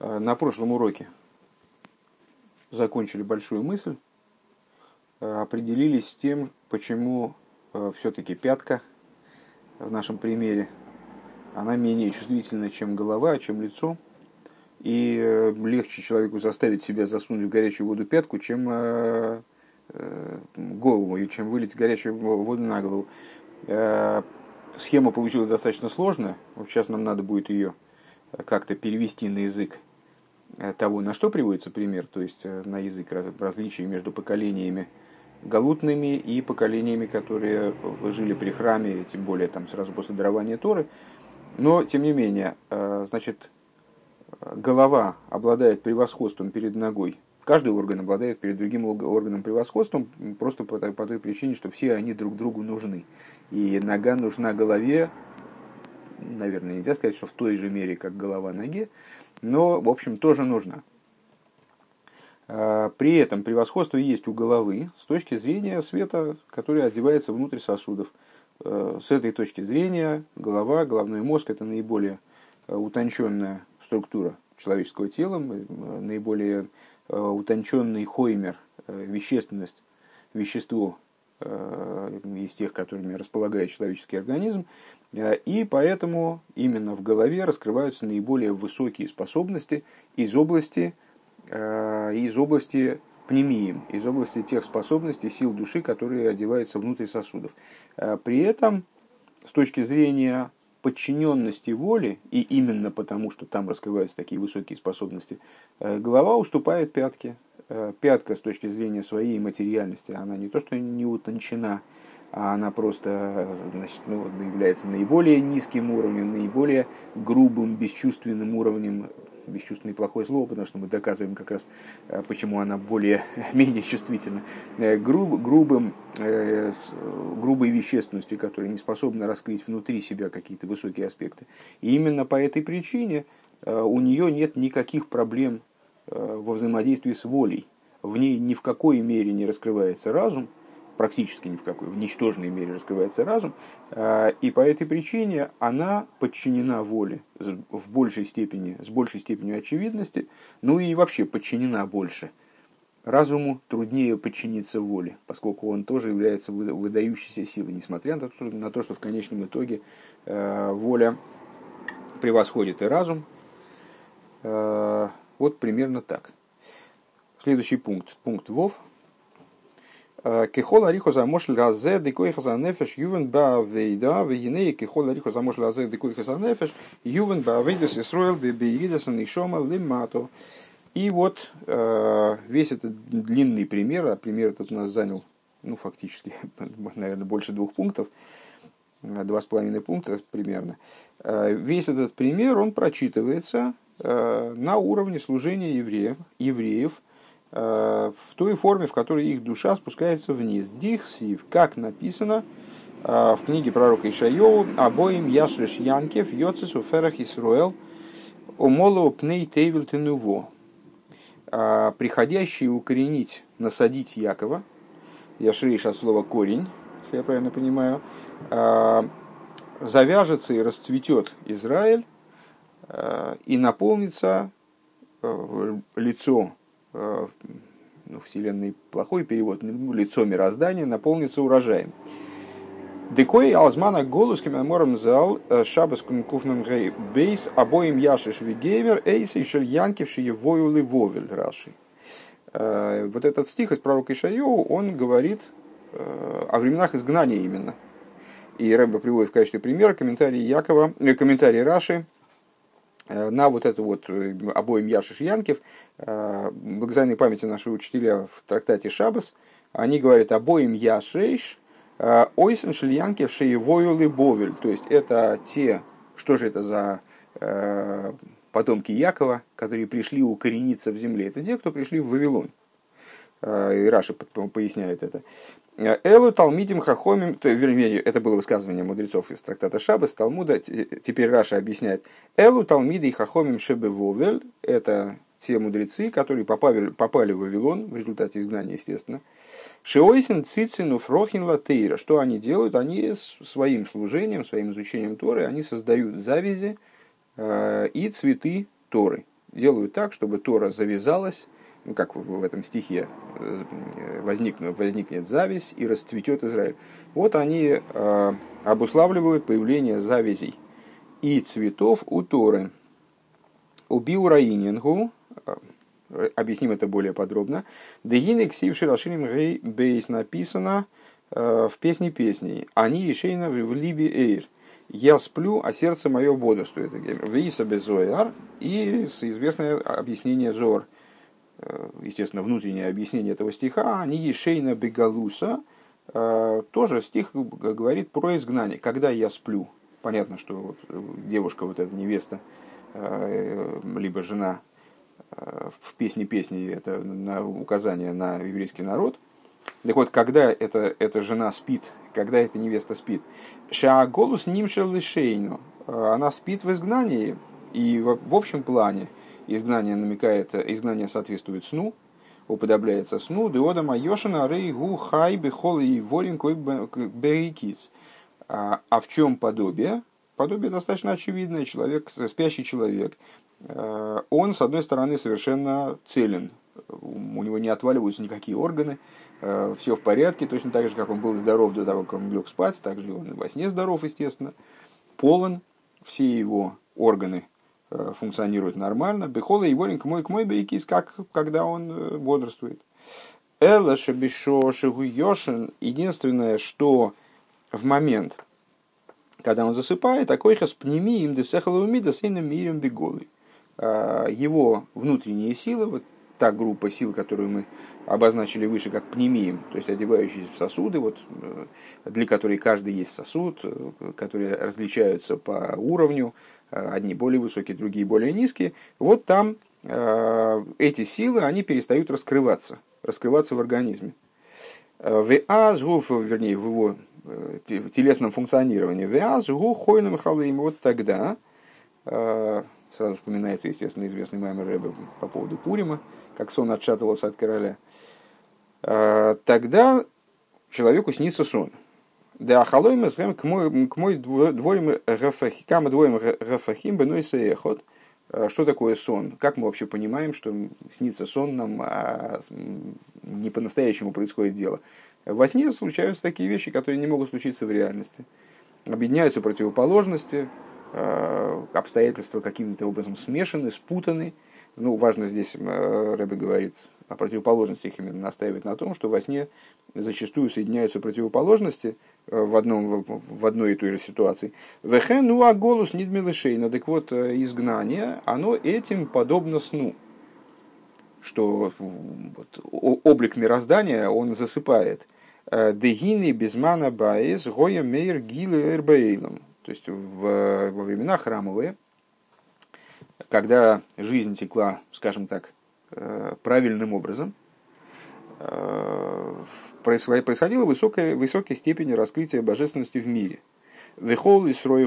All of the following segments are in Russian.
На прошлом уроке закончили большую мысль, определились с тем, почему все-таки пятка в нашем примере, она менее чувствительна, чем голова, чем лицо. И легче человеку заставить себя засунуть в горячую воду пятку, чем голову, и чем вылить горячую воду на голову. Схема получилась достаточно сложная. Сейчас нам надо будет ее как-то перевести на язык Э, того, на что приводится пример, то есть э, на язык различий между поколениями галутными и поколениями, которые жили при храме, тем более там сразу после дарования Торы. Но, тем не менее, э, значит, голова обладает превосходством перед ногой. Каждый орган обладает перед другим органом превосходством, просто по, по той причине, что все они друг другу нужны. И нога нужна голове, наверное, нельзя сказать, что в той же мере, как голова ноге, но, в общем, тоже нужна. А, при этом превосходство есть у головы с точки зрения света, который одевается внутрь сосудов. А, с этой точки зрения голова, головной мозг – это наиболее а, утонченная структура человеческого тела, наиболее утонченный хоймер, вещественность, вещество из тех, которыми располагает человеческий организм, и поэтому именно в голове раскрываются наиболее высокие способности из области, э, из области пнемием, из области тех способностей, сил души, которые одеваются внутрь сосудов. Э, при этом, с точки зрения подчиненности воли, и именно потому, что там раскрываются такие высокие способности, голова уступает пятке. Пятка с точки зрения своей материальности, она не то что не утончена, а она просто значит, ну, является наиболее низким уровнем, наиболее грубым, бесчувственным уровнем, бесчувственное плохое слово, потому что мы доказываем как раз, э, почему она более, менее чувствительна, э, груб, грубым, э, грубой вещественностью, которая не способна раскрыть внутри себя какие-то высокие аспекты. И именно по этой причине у нее нет никаких проблем во взаимодействии с волей. В ней ни в какой мере не раскрывается разум, практически ни в какой, в ничтожной мере раскрывается разум, а, и по этой причине она подчинена воле в большей степени, с большей степенью очевидности, ну и вообще подчинена больше. Разуму труднее подчиниться воле, поскольку он тоже является выдающейся силой, несмотря на то, на то что в конечном итоге а, воля превосходит и разум. А, вот примерно так. Следующий пункт, пункт ВОВ – Кехол арихо замошль разе декоиха за нефеш ювен баавейда, вегинеи кехол арихо замошль разе декоиха за нефеш ювен баавейдас Исруэл бебеиридасан нишома лимато. И вот весь этот длинный пример, а пример этот у нас занял, ну, фактически, наверное, больше двух пунктов, два с половиной пункта примерно. Весь этот пример, он прочитывается на уровне служения евреев, евреев Э, в той форме, в которой их душа спускается вниз. Дихсив, как написано э, в книге пророка Ишайоу, обоим Яшриш Янкев, Йоцис Уферах Исруэл, Омоло Пней Тейвил Тенуво, э, приходящий укоренить, насадить Якова, Яшриш от слова корень, если я правильно понимаю, завяжется и расцветет Израиль и наполнится лицо Э, ну, вселенной плохой перевод, ну, лицо мироздания наполнится урожаем. Декой алзмана голос кемемором зал э, шабас куфнам гей бейс обоим яшиш вигейвер эйс и шельянкивши евою ливовель раши. Э, вот этот стих из пророка Ишайоу, он говорит о временах изгнания именно. И Рэбба приводит в качестве примера комментарий Якова, комментарий Раши, Э, на вот это вот э, обоим Яшиш Янкев, э, благословенной памяти наши учителя в трактате Шабас, они говорят обоим Яшиш, Ойсен Шильянкев Шеевою Лыбовель. То есть это те, что же это за потомки Якова, которые пришли укорениться в земле. Это те, кто пришли в Вавилон. И Раши поясняет это. אלו תלמידי חכמים, то, вернее, это было высказывание мудрецов из трактата Шабас, Талмуда, теперь Раши объясняет. אלו תלמידי חכמים שבבבל, это те мудрецы, которые попали, попали в Вавилон в результате изгнания, естественно. שעושין ציצין ופרחים לתורה. Что они делают? Они своим служением, своим изучением Торы, они создают завязи э, и цветы Торы. делают так, чтобы Тора завязалась, ну, как в этом стихе возникнет, возникнет зависть и расцветет Израиль. Вот они э, обуславливают появление завязей и цветов у Торы. У Биураинингу, объясним это более подробно, Дегинек Сивши Рашиним Гей Бейс написано в песне песней. Они Ешейна в Либи Эйр. Я сплю, а сердце мое бодрствует. Виса без Зояр и известное объяснение Зор. Естественно, внутреннее объяснение этого стиха. Они Ешейна Бегалуса. Тоже стих говорит про изгнание. Когда я сплю. Понятно, что вот девушка, вот эта невеста, либо жена в песне песни это на указание на еврейский народ. Так вот, когда эта, эта жена спит, когда эта невеста спит, шааголус нимшел лишейну, она спит в изгнании, и в, в общем плане изгнание намекает, изгнание соответствует сну, уподобляется сну, деода майошина рей гу хай бехол и ворин кой берикиц. А, а в чем подобие? Подобие достаточно очевидное. Человек, спящий человек, Э, он, с одной стороны, совершенно целен. У него не отваливаются никакие органы, э, все в порядке, точно так же, как он был здоров до того, как он лег спать, так же он во сне здоров, естественно, полон, все его органы э, функционируют нормально. Бехола и воленька мой к мой бейкис, как когда он бодрствует. Элла шабишо шигуйошин, единственное, что в момент, когда он засыпает, такой хас пнеми им десехалаумида с мирем беголы а, его внутренние силы, вот та группа сил, которую мы обозначили выше как пнемием, то есть одевающиеся в сосуды, вот, э, для которой каждый есть сосуд, э, которые различаются по уровню, э, одни более высокие, другие более низкие, вот там эти силы, они перестают раскрываться, раскрываться в организме. В азгуф, вернее, в его телесном функционировании, в азгу хойным халым, вот тогда Сразу вспоминается, естественно, известный маймер Рэбе по поводу Пурима, как сон отшатывался от короля. Тогда человеку снится сон. Да ахалой мы знаем к мой дворим гафахим двоим гафахим беной сеехот. А, что такое сон? Как мы вообще понимаем, что снится сон нам, а не по-настоящему происходит дело? Во сне случаются такие вещи, которые не могут случиться в реальности. Объединяются противоположности, Э, обстоятельства каким-то образом смешаны, спутаны. Ну, важно здесь, э, Рэбе говорит о противоположностях, именно настаивает на том, что во сне зачастую соединяются противоположности э, в, одном, в одной и той же ситуации. Вехен, ну а голос нидмилышейна. Так вот, изгнание, оно этим подобно сну. Что вот, облик мироздания, он засыпает. Дегины безмана баэс гоя мейр гилы то есть в, во времена храмовые, когда жизнь текла, скажем так, э, правильным образом, э, происходила высокая, высокая степень раскрытия божественности в мире. Вехол и срой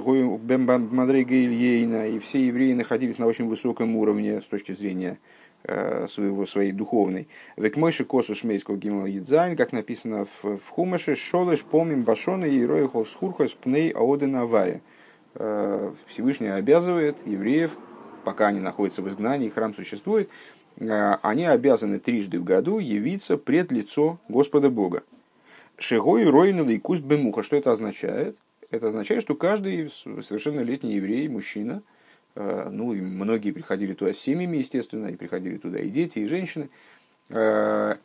и все евреи находились на очень высоком уровне с точки зрения Э, своего, своей духовной. Век мойши косу шмейского гимла юдзайн, как написано в, в Хумаше, шолыш помим башона и роихов схурхас пней аоден авая. Э, Всевышний обязывает евреев, пока они находятся в изгнании, храм существует, э, они обязаны трижды в году явиться пред лицо Господа Бога. Шигой ройну лейкус бемуха. Что это означает? Это означает, что каждый совершеннолетний еврей, мужчина – Э, ну, и многие приходили туда с семьями, естественно, и приходили туда и дети, и женщины. Э,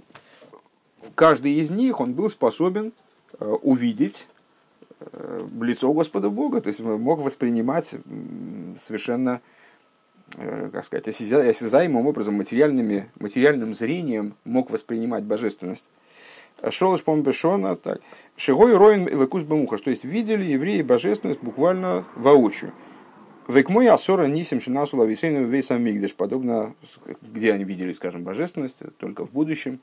каждый из них, он был способен э, увидеть лицо Господа Бога, то есть мог воспринимать совершенно, как сказать, осязаемым образом, материальными, материальным зрением мог воспринимать божественность. Шолыш Помбешона, так. Шигой Роин Лекус Бамуха, что есть видели евреи божественность буквально воочию. Век мой асора нисим шинасула висейну весь амигдаш. Подобно, где они видели, скажем, божественность, только в будущем.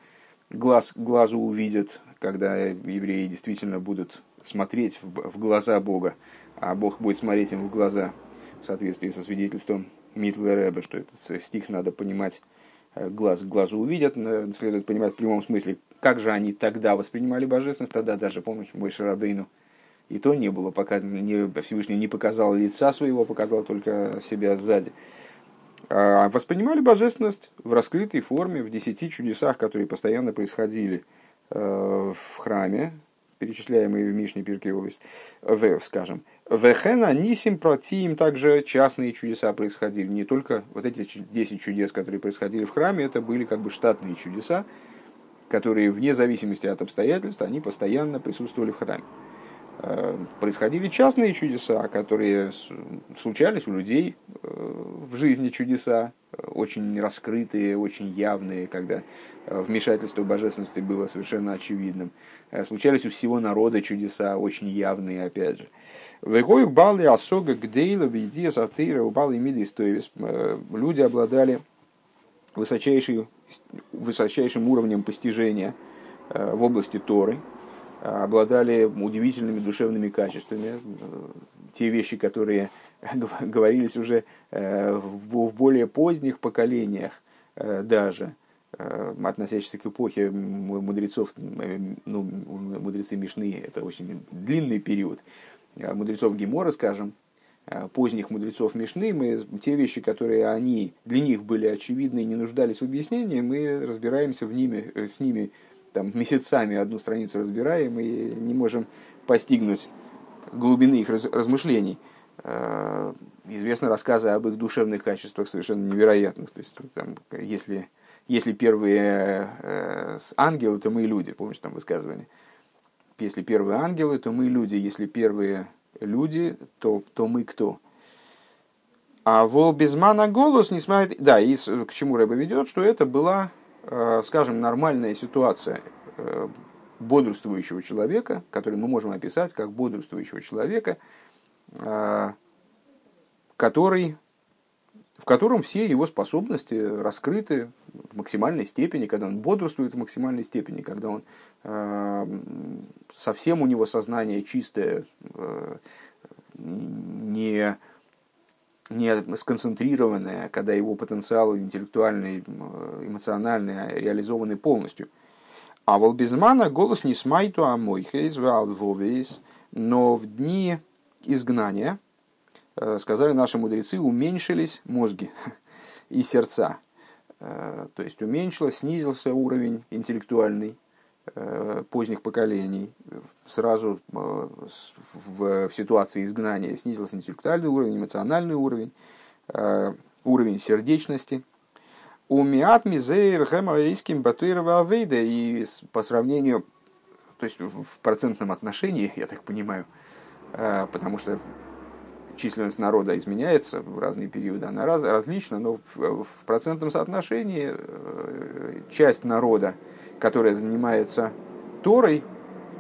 Глаз глазу увидят, когда евреи действительно будут смотреть в глаза Бога, а Бог будет смотреть им в глаза в соответствии со свидетельством Митла Рэба, что этот стих надо понимать э, глаз к глазу увидят, следует понимать в прямом смысле, как же они тогда воспринимали божественность, тогда даже, помнишь, мой Шарабейну, и то не было, пока не, Всевышний не показал лица своего, показал только себя сзади. а воспринимали божественность в раскрытой форме, в десяти чудесах, которые постоянно происходили в храме, перечисляемые в Мишне Пиркеовис, в, скажем, Вехена Нисим Протиим также частные чудеса происходили. Не только вот эти 10 чудес, которые происходили в храме, это были как бы штатные чудеса, которые вне зависимости от обстоятельств, они постоянно присутствовали в храме. Э, происходили частные чудеса, которые случались у людей э, в жизни чудеса, очень раскрытые, очень явные, когда э, вмешательство божественности было совершенно очевидным. Случались у всего народа чудеса, очень явные, опять же. Вегою бали осога гдейла вейдия сатыра убали мидистоевис. Люди обладали высочайшим, уровнем постижения в области Торы, обладали удивительными душевными качествами. Те вещи, которые говорились уже э, в более поздних поколениях э, даже, э, относящихся к эпохе мудрецов, ну, мудрецы Мишны, это очень длинный период, мудрецов Гемора, скажем, поздних мудрецов Мишны, мы, те вещи, которые они, для них были очевидны и не нуждались в объяснении, мы разбираемся в ними, с ними там, месяцами одну страницу разбираем и не можем постигнуть глубины их размышлений. Э, известны рассказы об их душевных качествах совершенно невероятных. То есть, там, если, если первые э, ангелы, то мы и люди. Помнишь там высказывание? Если первые ангелы, то мы люди. Если первые люди, то, то мы кто? А вол безмана голос не смотрит. Да, и к чему Рэба ведет, что это была Э, скажем, нормальная ситуация э, бодрствующего человека, который мы можем описать как бодрствующего человека, который, в котором все его способности раскрыты в максимальной степени, когда он бодрствует в максимальной степени, когда он совсем у него сознание чистое, не не сконцентрированное, когда его потенциал интеллектуальный, эмоциональный реализованы полностью. А волбизмана голос не смайту а мой хейз но в дни изгнания, э, сказали наши мудрецы, уменьшились мозги и сердца. Э, то есть уменьшилось, снизился уровень интеллектуальный Э, поздних поколений, сразу э, в, ситуации изгнания снизился интеллектуальный уровень, эмоциональный уровень, уровень сердечности. У миат мизейр хэмаэйским батуирова авейда и по сравнению, то есть в процентном отношении, я так понимаю, потому что численность народа изменяется в разные периоды, она раз, различна, но в, в процентном соотношении часть народа, которая занимается Торой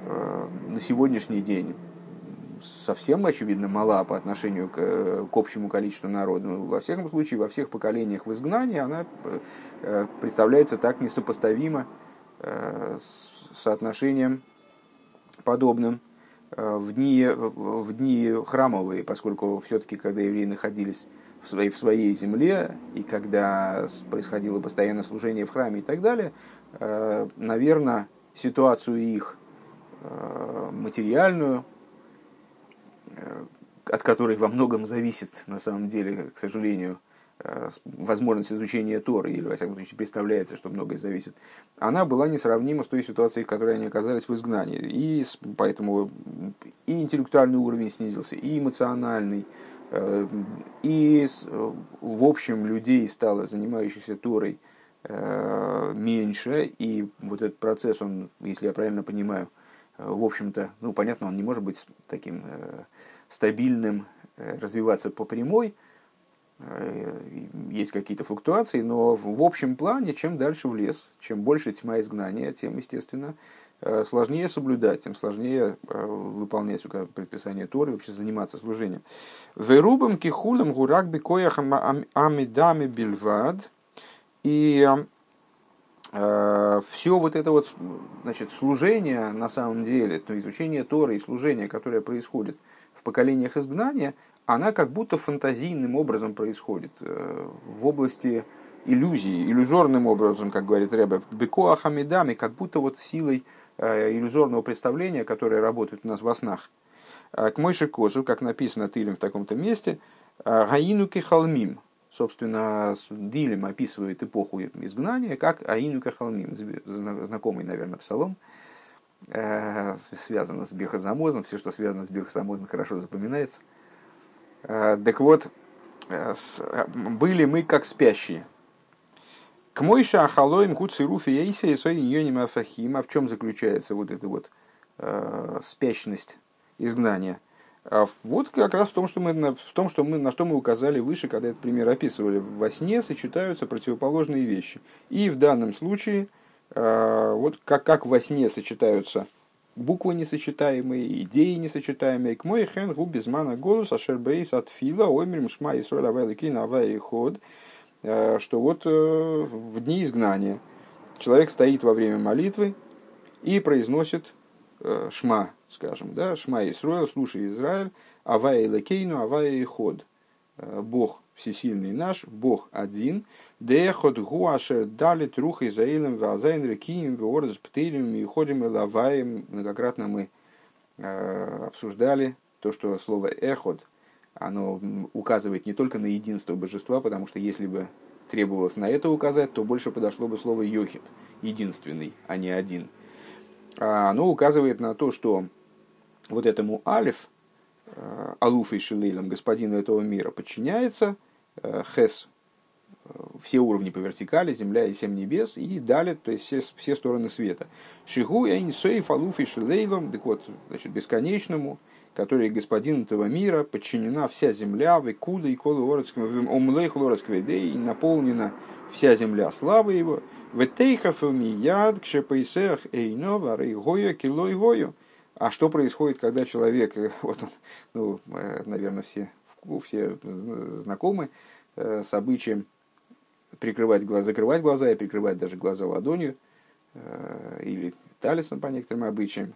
э, на сегодняшний день совсем, очевидно, мала по отношению к, э, к общему количеству народа. Но, во всяком случае, во всех поколениях в изгнании она э, представляется так несопоставимо с соотношением подобным в дни, в дни храмовые, поскольку все-таки, когда евреи находились в своей, в своей земле, и когда происходило постоянное служение в храме и так далее, Э, наверное, ситуацию их э, материальную, э, от которой во многом зависит, на самом деле, к сожалению, возможность изучения Торы, или, во всяком случае, представляется, что многое зависит, она была несравнима с той ситуацией, в которой они оказались в изгнании. И поэтому и интеллектуальный уровень снизился, и эмоциональный, и в общем людей стало занимающихся Торой – Э, меньше, и вот этот процесс, он, если я правильно понимаю, э, в общем-то, ну, понятно, он не может быть таким э, стабильным, развиваться по прямой, есть какие-то флуктуации, но в общем плане, чем дальше в лес, чем больше тьма изгнания, тем, естественно, сложнее соблюдать, тем сложнее выполнять предписание Торы, вообще заниматься служением. Верубам кихулам гурак бекояхам амидами бильвад – и э, все вот это вот значит, служение на самом деле, то изучение Торы и служение, которое происходит в поколениях изгнания, она как будто фантазийным образом происходит э, в области иллюзии, иллюзорным образом, как говорит Рэбе, беко хамидами, как будто вот силой э, иллюзорного представления, которое работает у нас во снах. К Мойше Косу, как написано Тилем в таком-то месте, Гаину кихалмим, собственно, Дилем описывает эпоху изгнания как Аину Кахалмим, знакомый, наверное, псалом, э, связано с Бирхозамозом, все, что связано с Бирхозамозом, хорошо запоминается. Э, так вот, э, были мы как спящие. К Мойша Ахалоим Куцируфи Яиса и Сойньоним Афахим. А в чем заключается вот эта вот э, спящность изгнания? А вот как раз в том, что мы, в том, что мы, на что мы указали выше, когда этот пример описывали. Во сне сочетаются противоположные вещи. И в данном случае, э, вот как, как во сне сочетаются буквы несочетаемые, идеи несочетаемые. К мой хен гу безмана голос ашербейс от фила оймерим шма и соль авайликин авай ход. Э, что вот э, в дни изгнания человек стоит во время молитвы и произносит шма, скажем, да, Шма Исруэл, слушай Израиль, Авая Лакейну, Авая Ход. Э, Бог всесильный наш, Бог один. Дехот гуашер дали трух Израилем, вазайн рекием, веорз птилем, и ходим и лаваем. Многократно мы э, обсуждали то, что слово эхот, оно указывает не только на единство божества, потому что если бы требовалось на это указать, то больше подошло бы слово йохит, единственный, а не один. А оно указывает на то, что вот этому алиф, э, алуфой шилейлом, господину этого мира, подчиняется хес, э, все уровни по вертикали, земля и семь небес, и далее, то есть все, все стороны света. Шигу эйн сейф алуфи шилейлом, так вот, значит, бесконечному, который господин этого мира, подчинена вся земля, векуда и колы омлейх лорецкведей, и наполнена вся земля славы его, ветейхав мияд кшепейсех эйно вары гою. А что происходит, когда человек, э, вот он, ну, э, наверное, все, все знакомы э, с обычаем прикрывать глаза, закрывать глаза и прикрывать даже глаза ладонью или талисом по некоторым обычаям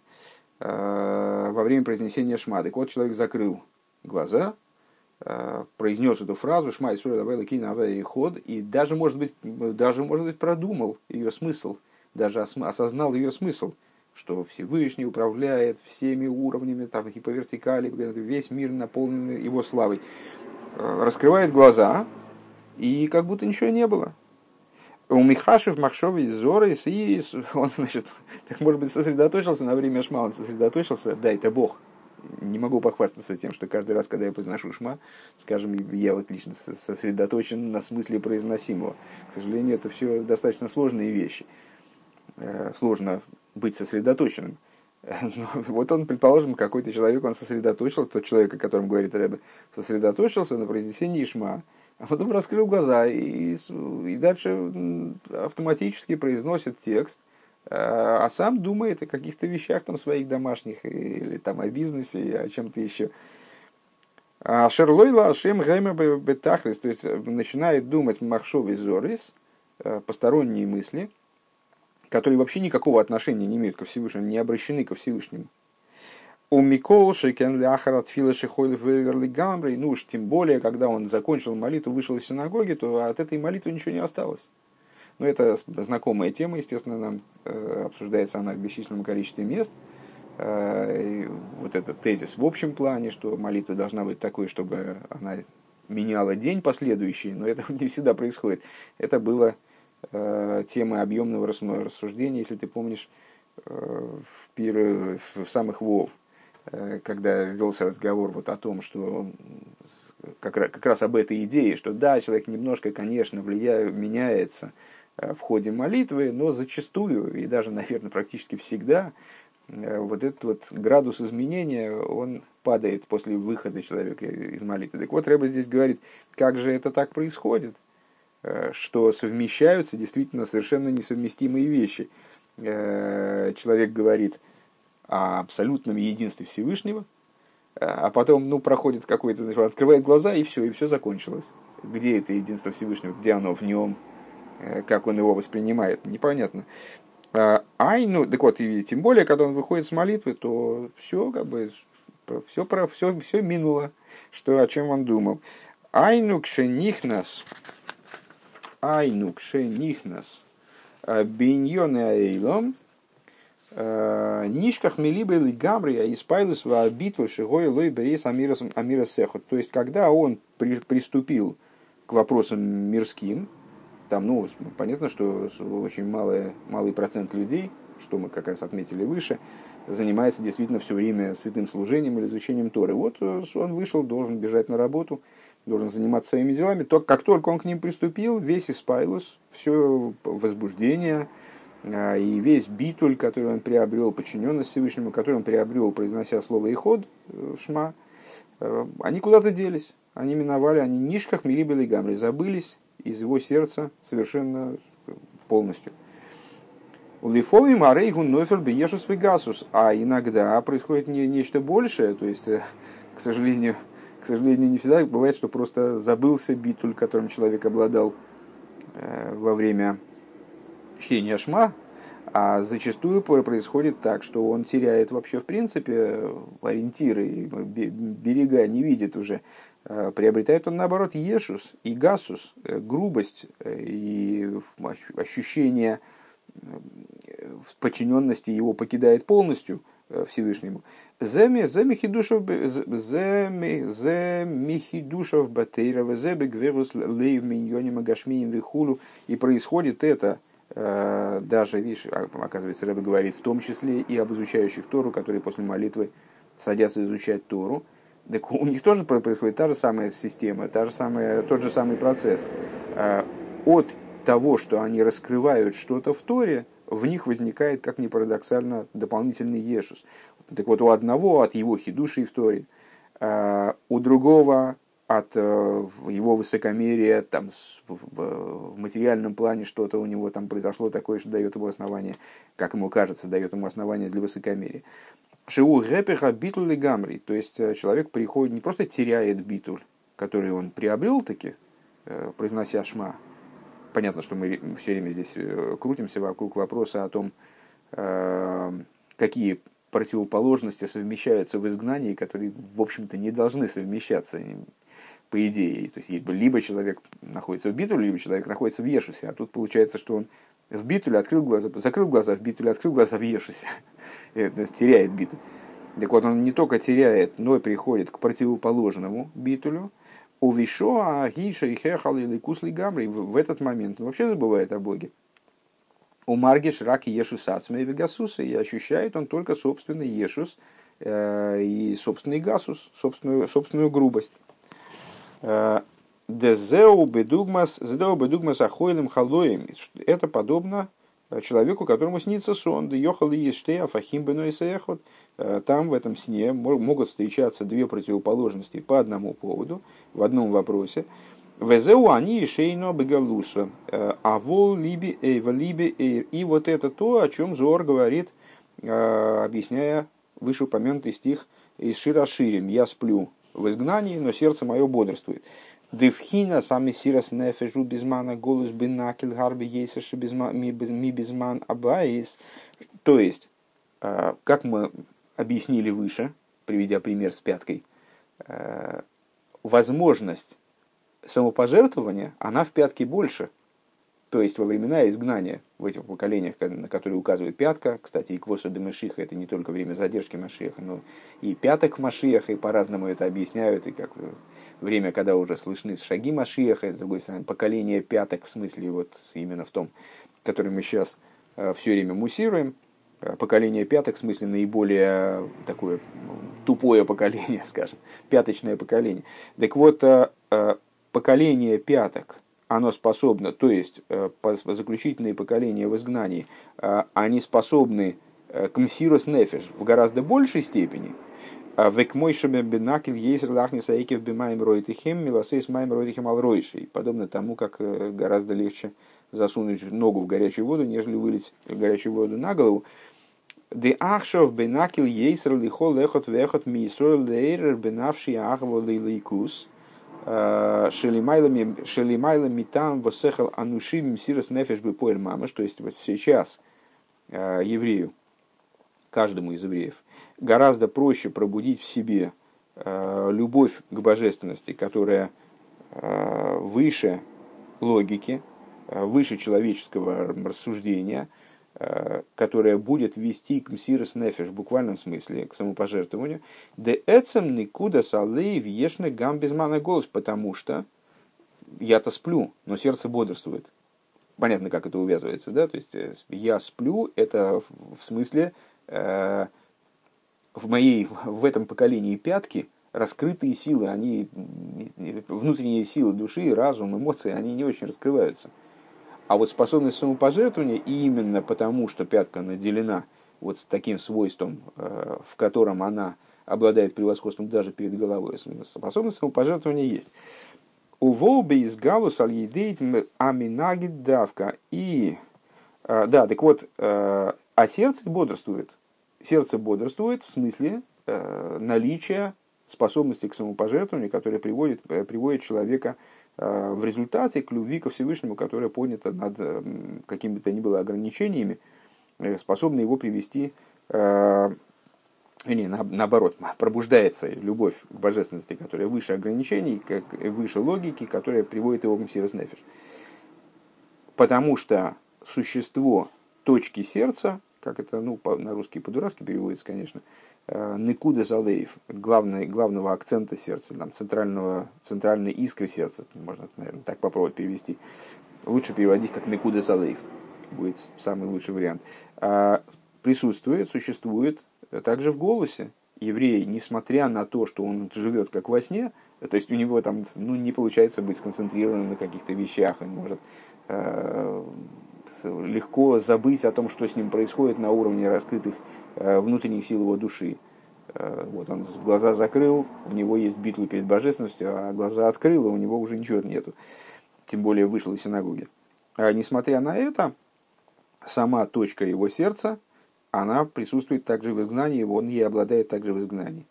во время произнесения шма. Так вот, человек закрыл глаза, произнес эту фразу «Шма Исура Давайла Кина и Ход» и даже, может быть, даже, может быть, продумал ее смысл, даже осознал ее смысл – что Всевышний управляет всеми уровнями, там и по вертикали, весь мир наполнен его славой. Э, раскрывает глаза, и как будто ничего не было. У Михашев, Махшовый, Зорис, и он, значит, так может быть, сосредоточился на время шма, он сосредоточился, да, это Бог. Не могу похвастаться тем, что каждый раз, когда я произношу шма, скажем, я вот лично сосредоточен на смысле произносимого. К сожалению, это все достаточно сложные вещи. Э, сложно быть сосредоточенным. Вот он, предположим, какой-то человек, он сосредоточился, тот человек, о котором говорит Рэбе, сосредоточился на произнесении Ишма, а потом раскрыл глаза и, и дальше автоматически произносит текст, а, а сам думает о каких-то вещах там своих домашних, или там о бизнесе, о чем-то еще. А Шерлойла Ашем Гэма Бетахлис, то есть начинает думать Махшов и э, посторонние мысли – которые вообще никакого отношения не имеют ко Всевышнему, не обращены ко Всевышнему. У Микол Шекен Ляхарат Фила Шихойлев Верли Гамбрей, ну уж тем более, когда он закончил молитву, вышел из синагоги, то от этой молитвы ничего не осталось. Но это знакомая тема, естественно, нам э, обсуждается она в бесчисленном количестве мест. Э, вот этот тезис в общем плане, что молитва должна быть такой, чтобы она меняла день последующий, но это не всегда происходит. Это было темы объемного рассуждения, если ты помнишь, э, в, пир, в самых Вов, э, когда велся разговор вот о том, что как, как раз об этой идее, что да, человек немножко, конечно, влияет, меняется э, в ходе молитвы, но зачастую, и даже, наверное, практически всегда, э, вот этот вот градус изменения, он падает после выхода человека из молитвы. Так вот, Рэба здесь говорит, как же это так происходит – Э, что совмещаются действительно совершенно несовместимые вещи. Э, человек говорит о абсолютном единстве Всевышнего, э, а потом ну, проходит какой-то, значит, открывает глаза, и все, и все закончилось. Где это единство Всевышнего, где оно в нем, как он его воспринимает, непонятно. Ай, ну, так вот, и тем более, когда он выходит с молитвы, то все, как бы, все, про, все, все минуло, что, о чем он думал. Айну кшенихнас айну кше нихнас э, биньоне аэйлом э, нишках мелибы или гамри, а испайлус в обиту шигой лой берес амира сехот. То есть, когда он при, приступил к вопросам мирским. Там, ну, понятно, что очень малый, малый процент людей, что мы как раз отметили выше, занимается действительно все время святым служением или изучением Торы. Вот э, он вышел, должен бежать на работу, должен заниматься своими делами. То, как только он к ним приступил, весь испайлус, все возбуждение а, и весь битуль, который он приобрел, подчиненность Всевышнему, который он приобрел, произнося слово «иход» в э, Шма, э, они куда-то делись. Они миновали, они нишках мирибели гамри, забылись из его сердца совершенно полностью. У Лифови Марейгу Нофель Беешус Пегасус. А иногда происходит не, нечто большее, то есть, э, к сожалению, к сожалению, не всегда бывает, что просто забылся битуль, которым человек обладал э, во время чтения шма, а зачастую происходит так, что он теряет вообще в принципе ориентиры, берега не видит уже. Э, приобретает он наоборот ешус и гасус, грубость и ощущение подчиненности его покидает полностью э, Всевышнему. Земи, земи хидушев, земи, земи хидушев батейрова, зеби гверус лейв миньоним агашмием вихулу. И происходит это, э, даже, видишь, а, оказывается, Рэбе говорит, в том числе и об изучающих Тору, которые после молитвы садятся изучать Тору. Так у них тоже происходит та же самая система, та же самая, тот же самый процесс. Э, от того, что они раскрывают что-то в Торе, в них возникает, как ни парадоксально, дополнительный Ешус. Так вот, у одного от его хидуши в Торе, а у другого от э, его высокомерия, там, в материальном плане что-то у него там произошло такое, что дает ему основание, как ему кажется, дает ему основание для высокомерия. Шиу гепеха битуль гамри, то есть э, человек приходит, не просто теряет битуль, который он приобрел таки, э, произнося шма, понятно, что мы все время здесь э, крутимся вокруг вопроса о том, э, какие противоположности совмещаются в изгнании, которые, в общем-то, не должны совмещаться, по идее. То есть, либо человек находится в битуле, либо человек находится в Ешусе. А тут получается, что он в битуле открыл глаза, закрыл глаза, в битуле открыл глаза в Ешусе. Э, теряет битуль. Так вот, он не только теряет, но и приходит к противоположному битулю, у Вишоа, Гиша и Хехал или Кусли Гамри в этот момент он вообще забывает о Боге. У Маргиш рак Ешус Ацмей Вегасуса и ощущает он только собственный Ешус э, и собственный Гасус, собственную, собственную грубость. Э, Дезеу бедугмас, зедеу бедугмас ахойлем халоем. Это подобно человеку, которому снится сон. Да йохал ештея фахим бену и Э, там в этом сне могут встречаться две противоположности по одному поводу, в одном вопросе. Везеу они и шейно бегалуса. Э, а вол либи эйва либи эйр. И вот это то, о чем Зор говорит, э, объясняя вышеупомянутый стих из Широширим. «Я сплю в изгнании, но сердце мое бодрствует». Девхина сами сирас нефежу безмана голос бинакил гарби ейсаши ми безман абаис. То есть, как мы объяснили выше, приведя пример с пяткой, возможность самопожертвования, она в пятке больше. То есть во времена изгнания в этих поколениях, на которые указывает пятка, кстати, и квоса де Машиха, это не только время задержки Машиха, но и пяток Машиха, и по-разному это объясняют, и как время, когда уже слышны шаги Машиха, и с другой стороны, поколение пяток, в смысле вот именно в том, который мы сейчас э, все время муссируем – Э, поколение пяток, в смысле наиболее такое ну, тупое поколение, скажем, пяточное поколение. Так вот, э, э, поколение пяток, оно способно, то есть заключительные поколения в изгнании, они способны к мсирус нефиш в гораздо большей степени, Век мой бенакель ейзер лахнис аикев бимаем ройтихем, милосейс маем ройтихем алройший. Подобно тому, как гораздо легче засунуть ногу в горячую воду, нежели вылить горячую воду на голову. Де ахшов бенакил ейсер лихо лехот вехот мисро лейрер бенавший ахво лейкус. Шелимайлами там восехал анушим сирос нефеш бы поэль мамаш. То есть вот сейчас э, еврею, каждому из евреев, гораздо проще пробудить в себе э, любовь к божественности, которая э, выше логики, выше человеческого рассуждения – Э, которая будет вести к мсирос нефеш в буквальном смысле, к самопожертвованию, де эцем никуда салей вешны гам безмана голос, потому что я-то сплю, но сердце бодрствует. Понятно, как это увязывается, да? То есть я сплю, это в смысле в моей, в этом поколении пятки раскрытые силы, они, внутренние силы души, разум, эмоции, они не очень раскрываются. А вот способность самопожертвования именно потому, что пятка наделена вот таким свойством, э, в котором она обладает превосходством даже перед головой, способность самопожертвования есть. У Волбе из Галус Альедейт Аминагит Давка. И, э, да, так вот, э, а сердце бодрствует. Сердце бодрствует в смысле наличия способности к самопожертвованию, которая приводит, приводит человека Э, в результате к любви ко Всевышнему, которая поднята над э, какими бы то ни было ограничениями, э, способна его привести, не, наоборот, пробуждается любовь к божественности, которая выше ограничений, как выше логики, которая приводит его к Мсирос. Потому что существо точки сердца, как это ну, на русский по-дурацки переводится, конечно, Э, Никуда Залеев, главный, главного акцента сердца, там, центрального, центральной искры сердца, можно, наверное, так попробовать перевести. Лучше переводить как Никуда Залеев, будет самый лучший вариант. А присутствует, существует также в голосе. Еврей, несмотря на то, что он живет как во сне, то есть у него там ну, не получается быть сконцентрированным на каких-то вещах, он может э, легко забыть о том, что с ним происходит на уровне раскрытых Э, внутренних сил его души. Э, вот он глаза закрыл, у него есть битва перед божественностью, а глаза открыл, и у него уже ничего нету. Тем более вышел из синагоги. А несмотря на это, сама точка его сердца, она присутствует также в изгнании, он ей обладает также в изгнании.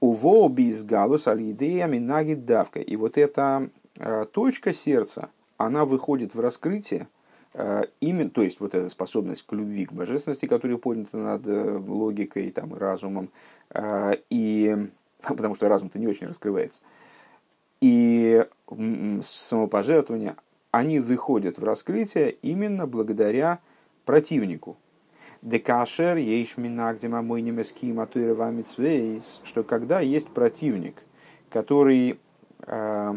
Уво без галус алидеями нагид давка. И вот эта э, точка сердца, она выходит в раскрытие именно, то есть вот эта способность к любви, к божественности, которая поднята над э, логикой там, и разумом, э, и, потому что разум-то не очень раскрывается, и самопожертвование, они выходят в раскрытие именно благодаря противнику. Декашер ейшминагдима мой немецкий матуировамицвейс, что когда есть противник, который э,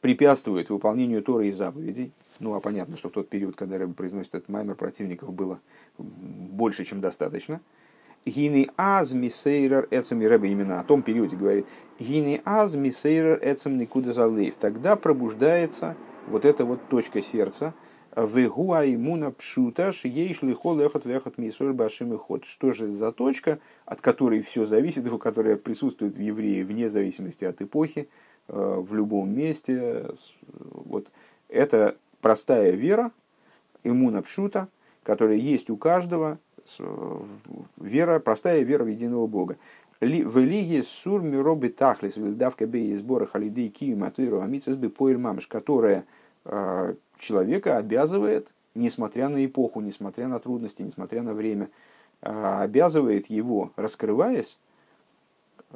препятствует выполнению Торы и заповедей, ну, а понятно, что в тот период, когда Рэбе произносит этот маймер, противников было больше, чем достаточно. Гини аз мисейрер эцем, Рэбе именно о том периоде говорит, гини аз мисейрер эцем никуда залейв. Тогда пробуждается вот эта вот точка сердца, Вегуа имуна пшуташ, ейш лихол эхот вехот мисоль башим ход. Что же за точка, от которой все зависит, которая присутствует в евреи вне зависимости от эпохи, э, в любом месте. Вот это простая вера, иммуна пшута, которая есть у каждого, вера, простая вера в единого Бога. В религии сур мироби тахлис вильдавка бей сбора халидей кию матуиру амицес бы поэль мамыш, которая э, человека обязывает, несмотря на эпоху, несмотря на трудности, несмотря на время, э, обязывает его, раскрываясь,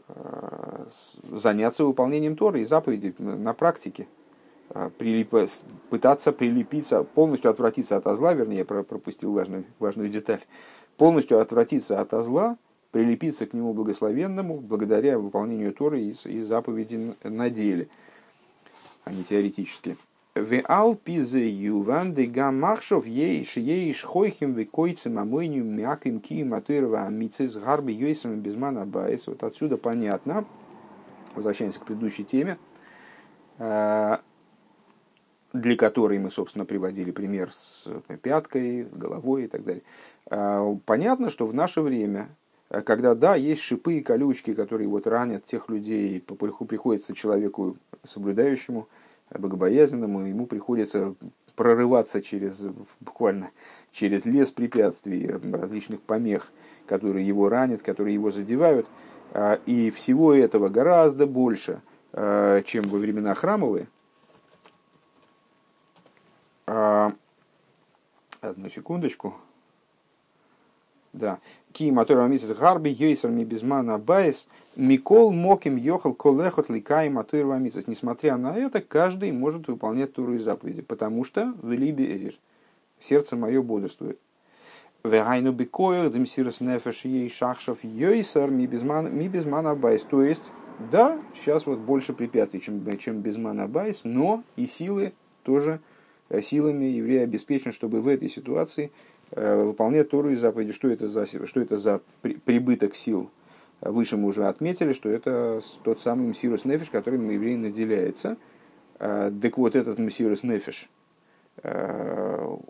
э, заняться выполнением Торы и заповедей на практике. А, прилип... пытаться прилепиться, полностью отвратиться от зла, вернее, пропустил важную, важную деталь, полностью отвратиться от зла, прилепиться к нему благословенному благодаря выполнению Торы и, и заповеди на деле, а не теоретически. ועל פי זה יובן דהגם עכשיו יש יש חוחים וקוצים המונעים מקיום התורה והמצוות הרבה יותר מבזמן הבית. Вот отсюда понятно, возвращаемся к предыдущей теме, а, для которой мы, собственно, приводили пример с э, пяткой, головой и так далее. А, понятно, что в наше время, э, когда, да, есть шипы и колючки, которые вот ранят тех людей, приходится человеку соблюдающему, э, богобоязненному, ему приходится прорываться через, буквально через лес препятствий, различных помех, которые его ранят, которые его задевают. А, и всего этого гораздо больше, чем во времена храмовые, одну секундочку. Да. קיום התורה ומצוות הרבה יותר מבזמן הבית מכל מקום יכול כל אחד לקיים תורה ומצוות. Несмотря на это, каждый может выполнять Тору и заповеди, потому что ולבי ער. Сердце мое бодрствует. והיינו בכח דמסירות נפש יש עכשיו יותר מבזמן הבית. То есть да, сейчас вот больше препятствий, чем, чем בזמן הבית, но и силы тоже, силами еврея обеспечен, чтобы в этой ситуации выполнять Тору и заповеди. Что это за, что это за при, прибыток сил? Выше мы уже отметили, что это тот самый מסירות נפש, которым еврей наделяется. Так вот, этот Мсирус Нефиш,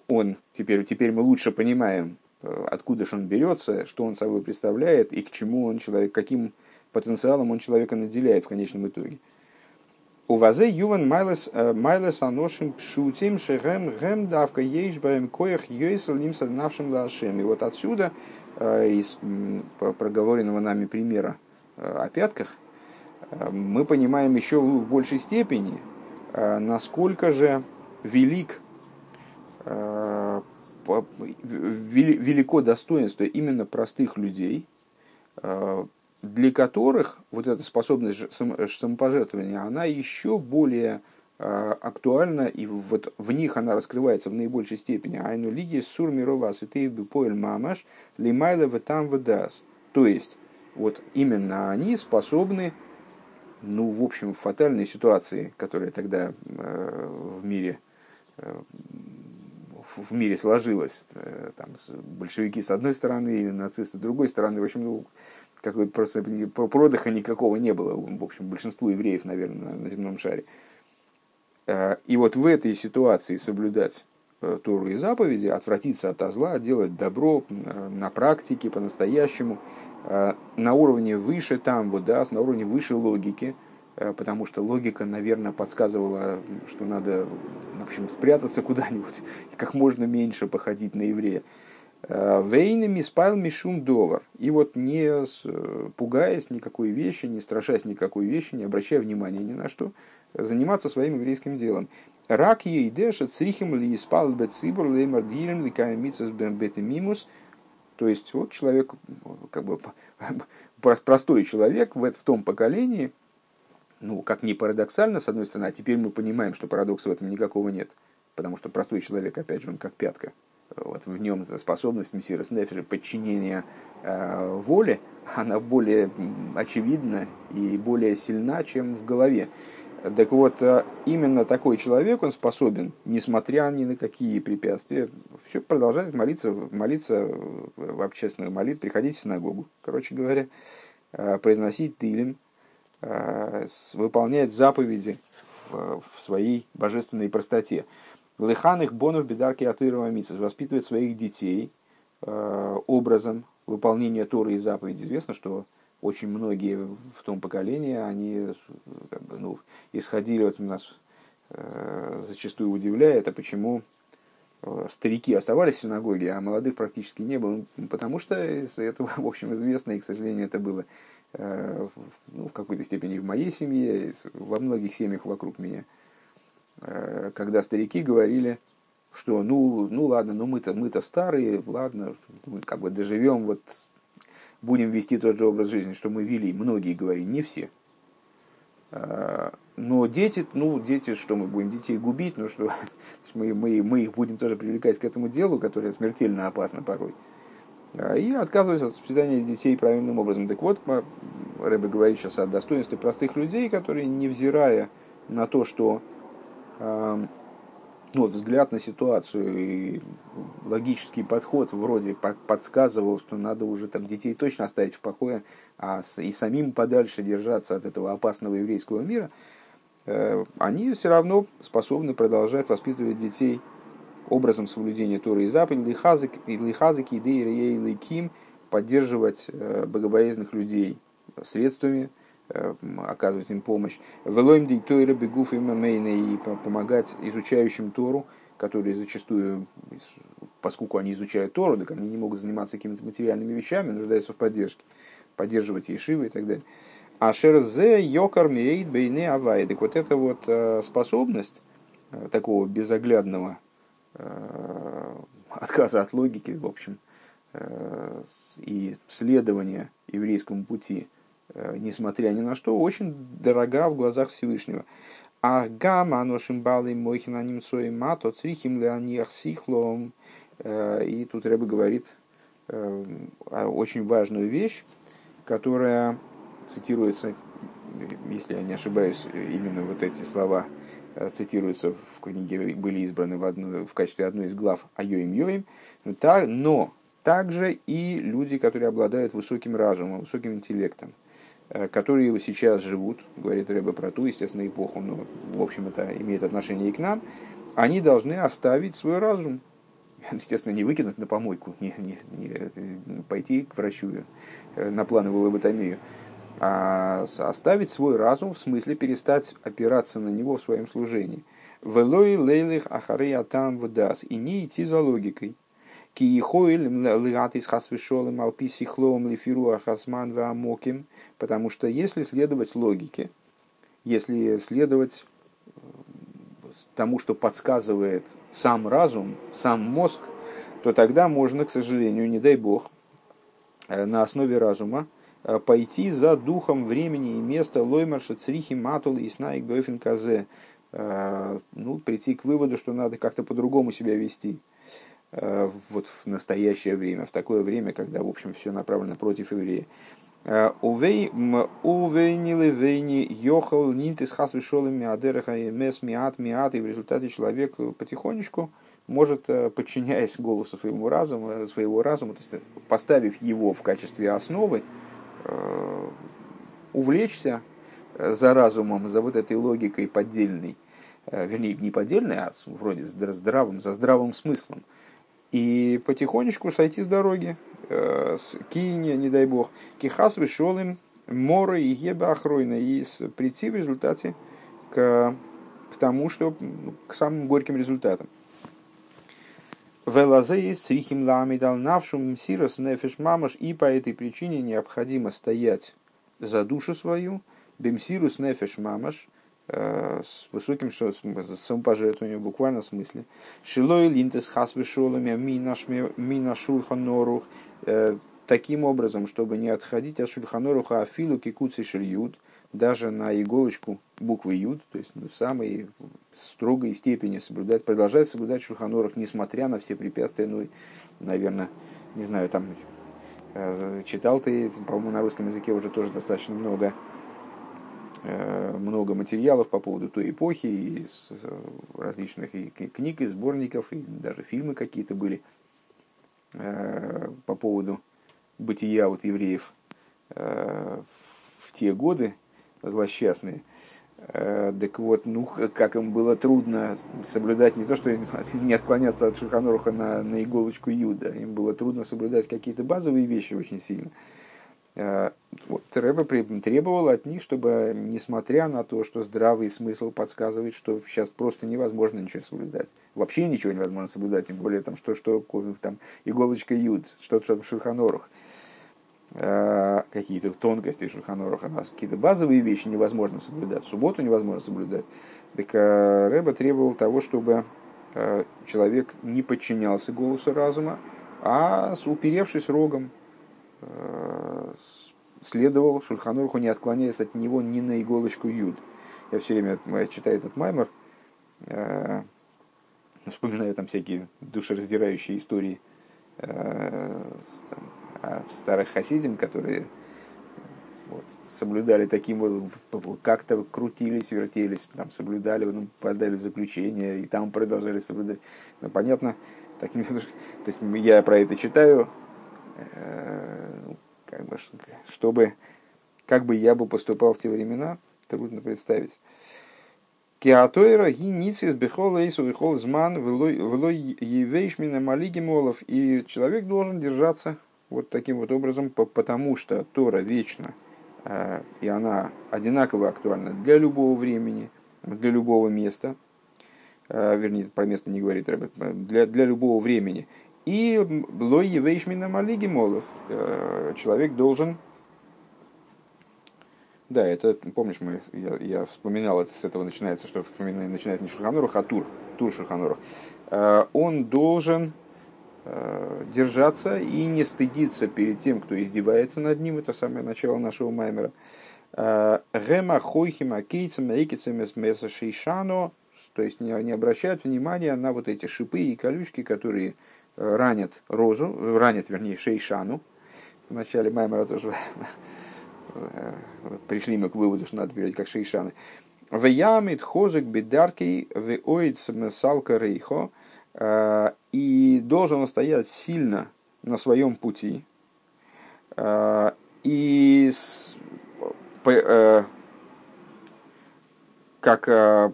он, теперь, теперь мы лучше понимаем, откуда же он берется, что он собой представляет и к чему он человек, каким потенциалом он человека наделяет в конечном итоге. У вазе юван майлес э, майлес аношим пшутим шехем гем давка ейш баем коях йойсел нимсал навшим лашем. И вот отсюда, э, из проговоренного нами примера э, о пятках, мы понимаем еще в большей степени, насколько же велик велико достоинство именно простых людей, для которых вот эта способность самопожертвования, она еще более а, актуальна, и вот в них она раскрывается в наибольшей степени. Айну лиги сур мировас и поэль мамаш лимайла в там выдас. То есть, вот именно они способны, ну, в общем, в фатальной ситуации, которая тогда э, в мире э, в мире сложилась, э, там, большевики с одной стороны, нацисты с другой стороны, в общем, ну, какой просто продыха никакого не было, в общем, большинству евреев, наверное, на, на земном шаре. Э, и вот в этой ситуации соблюдать э, Тору и заповеди, отвратиться от зла, делать добро э, на практике, по-настоящему, на уровне выше там, вот, да, на уровне выше логики, потому что логика, наверное, подсказывала, что надо, в общем, спрятаться куда-нибудь, как можно меньше походить на еврея. Вейнами спал мишум довар. И вот не пугаясь никакой вещи, не страшась никакой вещи, не обращая внимания ни на что, заниматься своим еврейским делом. Рак ей деша црихим ли спал бецибур леймар дирем ликая мицас бетемимус. То есть вот человек, как бы простой человек в том поколении, ну, как ни парадоксально, с одной стороны, а теперь мы понимаем, что парадокса в этом никакого нет, потому что простой человек, опять же, он как пятка, вот в нем способность Мессира Снефера подчинения э, воле, она более очевидна и более сильна, чем в голове. Так вот, э, именно такой человек, он способен, несмотря ни на какие препятствия, все продолжать молиться, молиться в общественную молитву, приходить в синагогу, короче говоря, э, произносить тылем, э, выполнять заповеди в, в своей божественной простоте. Лыханых бонов бедарки атырова митсус воспитывает своих детей э, образом выполнения Торы и заповедей. Известно, что очень многие в том поколении, они как бы, ну, исходили, вот нас э, зачастую удивляет, а почему э, старики оставались в синагоге, а молодых практически не было. Ну, потому что это, в общем, известно, и, к сожалению, это было э, ну, в какой-то степени в моей семье, во многих семьях вокруг меня. Э, когда старики говорили, что ну, ну ладно, ну мы-то мы-то старые, ладно, мы как бы доживем, вот будем вести тот же образ жизни, что мы вели. Многие говорили, не все. Э, но дети, ну, дети, что мы будем детей губить, ну что мы, мы, мы их будем тоже привлекать к этому делу, которое смертельно опасно порой. Э, и отказываются от воспитания детей правильным образом. Так вот, Рэбе говорит сейчас о достоинстве простых людей, которые, невзирая на то, что ну, вот взгляд на ситуацию и логический подход вроде подсказывал, что надо уже там детей точно оставить в покое, а и самим подальше держаться от этого опасного еврейского мира, э, они все равно способны продолжать воспитывать детей образом соблюдения Торы и заповедей, лихазыки, идеи, лейким, поддерживать э, богобоязных людей средствами, оказывать им помощь. Велоим диктойра бегуф и помогать изучающим Тору, которые зачастую, поскольку они изучают Тору, так они не могут заниматься какими-то материальными вещами, нуждаются в поддержке, поддерживать ешивы и так далее. А шерзе йокар мейд бейне авай. Так вот эта вот э, способность э, такого безоглядного отказа от логики, в общем, и следования еврейскому пути – Э, несмотря ни на что, очень дорога в глазах Всевышнего. А гамма аношим балой мойхина немцой мато црихим леониях сихлом. Э, и тут Рэбе говорит э, очень важную вещь, которая цитируется если я не ошибаюсь, именно вот эти слова цитируются в книге, были избраны в, одну, в качестве одной из глав Айоим Йоим, но также и люди, которые обладают высоким разумом, высоким интеллектом, которые сейчас живут, говорит Рэба про ту, естественно, эпоху, но, в общем, это имеет отношение и к нам, они должны оставить свой разум, естественно, не выкинуть на помойку, не, не, не пойти к врачу э, на плановую лоботомию, а оставить свой разум, в смысле перестать опираться на него в своем служении. Велой лейлих ахары атам вдас. И не идти за логикой. Ки ихоиль лиатис хасвишолым алписи хлоум лифиру ахасман ваамоким. Потому что если следовать логике, если следовать тому, что подсказывает сам разум, сам мозг, то тогда можно, к сожалению, не дай бог, э, на основе разума э, пойти за духом времени и места лоймарша црихи матул и снайк бёфин казе, э, ну, прийти к выводу, что надо как-то по-другому себя вести вот в настоящее время, в такое время, когда, в общем, все направлено против еврея. Увейнили вейни йохал нинтис хас вишолами адераха и мес миат миат, и в результате человек потихонечку может, э, подчиняясь голосу своему разуму, своего разума, то есть поставив его в качестве основы, э, увлечься за разумом, за вот этой логикой поддельной, э, вернее, не поддельной, а вроде здравым, за здравым смыслом, и потихонечку сойти с дороги, Э, с Кине, не дай бог, Кихас вышел им море и еба охройна, и прийти в результате к, к тому, что ну, к самым горьким результатам. Велазеис трихим ламидал навшум сирос нефеш мамаш, и по этой причине необходимо стоять за душу свою, бемсирус нефеш мамаш, с высоким самопожертвованием в буквальном смысле. Шилой линтес хас вишолами мина шульханорух. Э, таким образом, чтобы не отходить от шульханоруха афилу кикуци шильют, даже на иголочку буквы Юд, то есть в самой строгой степени соблюдать, продолжать соблюдать Шульханорух, несмотря на все препятствия, ну, наверное, не знаю, там э, читал ты, по-моему, на русском языке уже тоже достаточно много Э, много материалов по поводу той эпохи, из э, различных и книг, и сборников, и даже фильмы какие-то были э, по поводу бытия вот евреев в те годы злосчастные. Так вот, ну, как им было трудно соблюдать не то, что не отклоняться от Шуханоруха на, на иголочку Юда, им было трудно соблюдать какие-то базовые вещи очень сильно. Э, Рэбе требовал от них, чтобы, несмотря на то, что здравый смысл подсказывает, что сейчас просто невозможно ничего соблюдать, вообще ничего невозможно соблюдать, тем более там, что, что там, иголочка юд, что-то в шульханорух, э, какие-то тонкости шульханоруха, какие-то базовые вещи невозможно соблюдать, субботу невозможно соблюдать. Так э, Рэбе требовал того, чтобы человек не подчинялся голосу разума, а уперевшись рогом, следовал Шульханурху, не отклоняясь от него ни на иголочку Юд. Я все время я читаю этот маймер, э, вспоминаю там всякие душераздирающие истории э, там, о старых хасидим, которые вот, соблюдали таким вот, как-то крутились, вертелись, там соблюдали, ну, подали заключение, и там продолжали соблюдать. Ну, понятно, таким, то есть я про это читаю, Э, как бы, чтобы, как бы я бы поступал в те времена, трудно представить. Киатойра гиницис бехол эйсу бехол зман велой евейшмина малиги молов. И человек должен держаться вот таким вот образом, потому что Тора вечна, э, и она одинаково актуальна для любого времени, для любого места, э, вернее, про место не говорит для, для любого времени. И лой евейшмина малиги молов. Э, человек должен... Да, это, помнишь, мы, я, я вспоминал, это с этого начинается, что начинается не Шурханорух, а Тур, Тур Шурханорух. Э, он должен э, держаться и не стыдиться перед тем, кто издевается над ним. Это самое начало нашего маймера. Гема хойхима кейцем эсмеса шейшано, то есть не, не обращают внимания на вот эти шипы и колючки, которые ранят розу, ранят, вернее, шейшану. В начале Маймера тоже пришли мы к выводу, что надо переводить как шейшаны. В ямит хозик бедарки в оид салка рейхо. И должен он стоять сильно на своем пути. И как,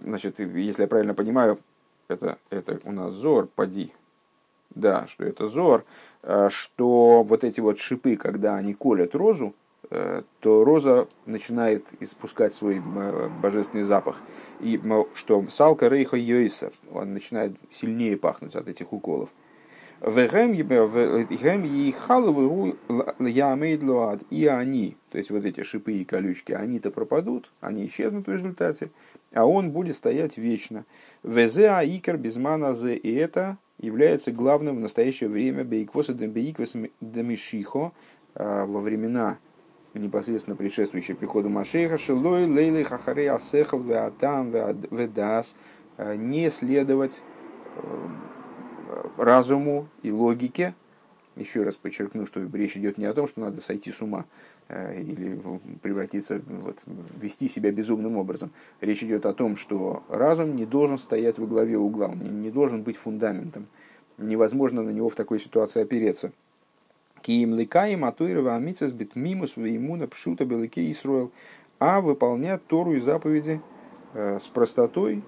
значит, если я правильно понимаю, это, это у нас зор, поди, да, что это зор, что вот эти вот шипы, когда они колят розу, Э, то роза начинает испускать свой э, божественный запах. И что салка рейха йойсер, он начинает сильнее пахнуть от этих уколов. И они, то есть вот эти шипы и колючки, они-то пропадут, они исчезнут в результате, а он будет стоять вечно. Везе аикер безмана зе, и это является главным в настоящее время бейквоса дембейквес демишихо э, во времена непосредственно предшествующие приходу Машеха, Шилой, Лейлы, Хахаре, Асехал, Веатам, Ведас, э, не следовать э, разуму и логике. Еще раз подчеркну, что речь идет не о том, что надо сойти с ума или превратиться, вот, вести себя безумным образом. Речь идет о том, что разум не должен стоять во главе угла, он не должен быть фундаментом. Невозможно на него в такой ситуации опереться. Киим ликаем атуирова амицас бит мимус веймуна пшута белыке Исруэл, а выполнять Тору и заповеди э, с простотой,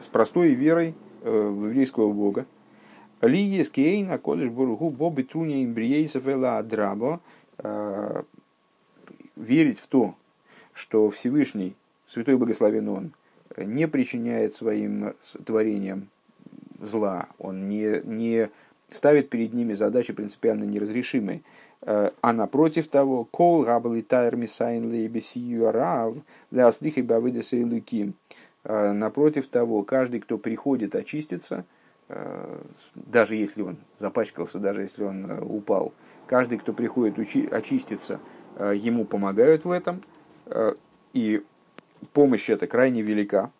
с простой верой э, в еврейского Бога. Ли ескейн акодыш бургу боби труня имбриейсов эла адрабо э, верить в то, что Всевышний, Святой Благословен Он, не причиняет своим творениям зла, Он не, не ставит перед ними задачи принципиально неразрешимые. Э, а напротив того, кол габли тайр мисайн лейбесиюарав для аслихи бавыдеса и луким. Э, напротив того, каждый, кто приходит очиститься, э, даже если он запачкался, даже если он упал, каждый, кто приходит очиститься, ему помогают в этом, и помощь эта крайне велика,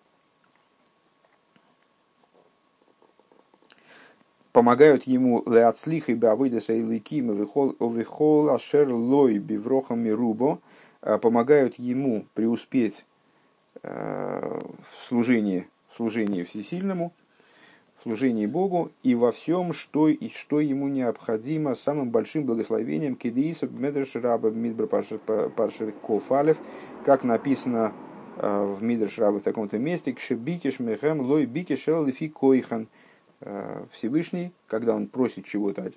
помогают ему леацлих и бавыдеса и ликима вихол ашер лой биврохами рубо, а помогают ему преуспеть э, в служении, в служении всесильному, служении Богу и во всем, что, и что ему необходимо самым большим благословением кедиса медреш раба мидбр паршер кофалев, как написано э, в мидрш раба в таком-то месте, кшебикиш мехем лой бикиш лифи койхан – Э, Всевышний, когда он просит чего-то от,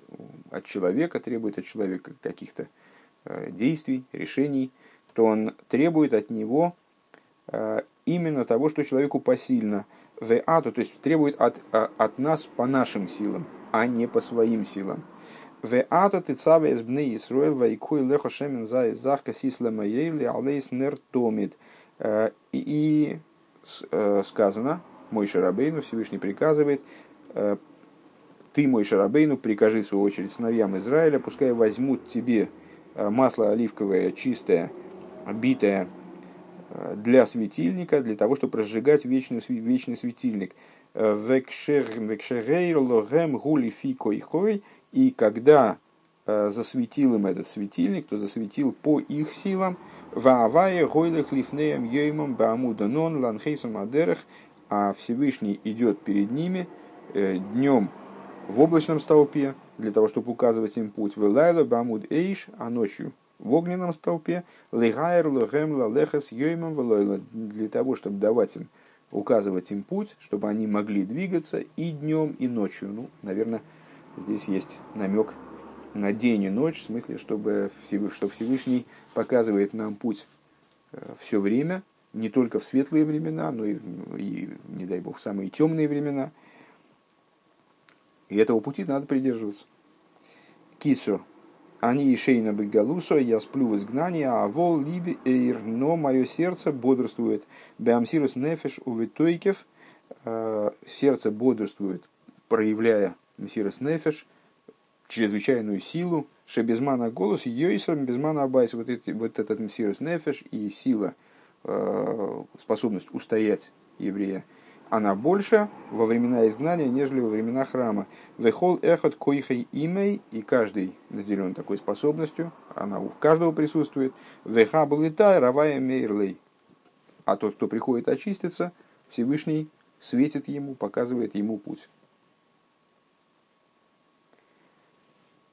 от человека, требует от человека каких-то э, действий, решений, то он требует от него именно того, что человеку посильно. В ату, то есть требует от, от нас по нашим силам, а не по своим силам. В ату ты цаве из бны Исруэл вайкуй лехо шемен за захка сислема ейли алейс нер томит. И сказано, мой Шарабейну Всевышний приказывает, Э, ты, мой Шарабейну, прикажи, в свою очередь, сыновьям Израиля, пускай возьмут тебе э, масло оливковое, чистое, битое э, для светильника, для того, чтобы разжигать вечный, вечный светильник. И когда засветил им этот светильник, то засветил по их силам, Ваавая гойлых лифнеем йоймом баамуда нон ланхейсом адерах, а Всевышний идет перед ними – Э, днем в облачном столпе, для того, чтобы указывать им путь, в бамуд эйш, а ночью в огненном столпе, легайр лехем лалехас йоймам для того, чтобы давать им, указывать им путь, чтобы они могли двигаться и днем, и ночью. Ну, наверное, здесь есть намек на день и ночь, в смысле, чтобы, что Всевышний показывает нам путь э, все время, не только в светлые времена, но и, и не дай бог, в самые темные времена – и этого пути надо придерживаться. Кицу. Они и шейна бегалуса, я сплю в изгнании, а вол либи эйр, но мое сердце бодрствует. Беамсирус нефеш увитойкев, э, сердце бодрствует, проявляя мсирус нефеш, чрезвычайную силу, шебезмана голос, йойсом безмана абайс, вот, эти, вот этот мсирус нефеш и сила, э, способность устоять еврея она больше во времена изгнания, нежели во времена храма. Вехол эхот койхей имей, и каждый наделен такой способностью, она у каждого присутствует. Веха булитай равая мейрлей. А тот, кто приходит очиститься, Всевышний светит ему, показывает ему путь.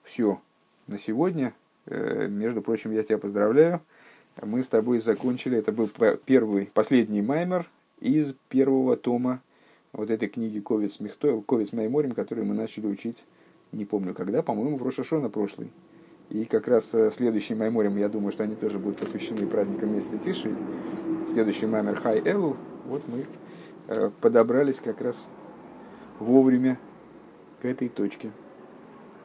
Все на сегодня. Э, между прочим, я тебя поздравляю. Мы с тобой закончили. Это был первый, последний маймер из первого тома вот этой книги Ковец, Мехто, Ковец Майморим, которую мы начали учить, не помню когда, по-моему, в Рошашона прошлый. И как раз э, следующий Майморим, я думаю, что они тоже будут посвящены праздникам месяца Тиши. Следующий Маймер Хай Элл, вот мы э, подобрались как раз вовремя к этой точке.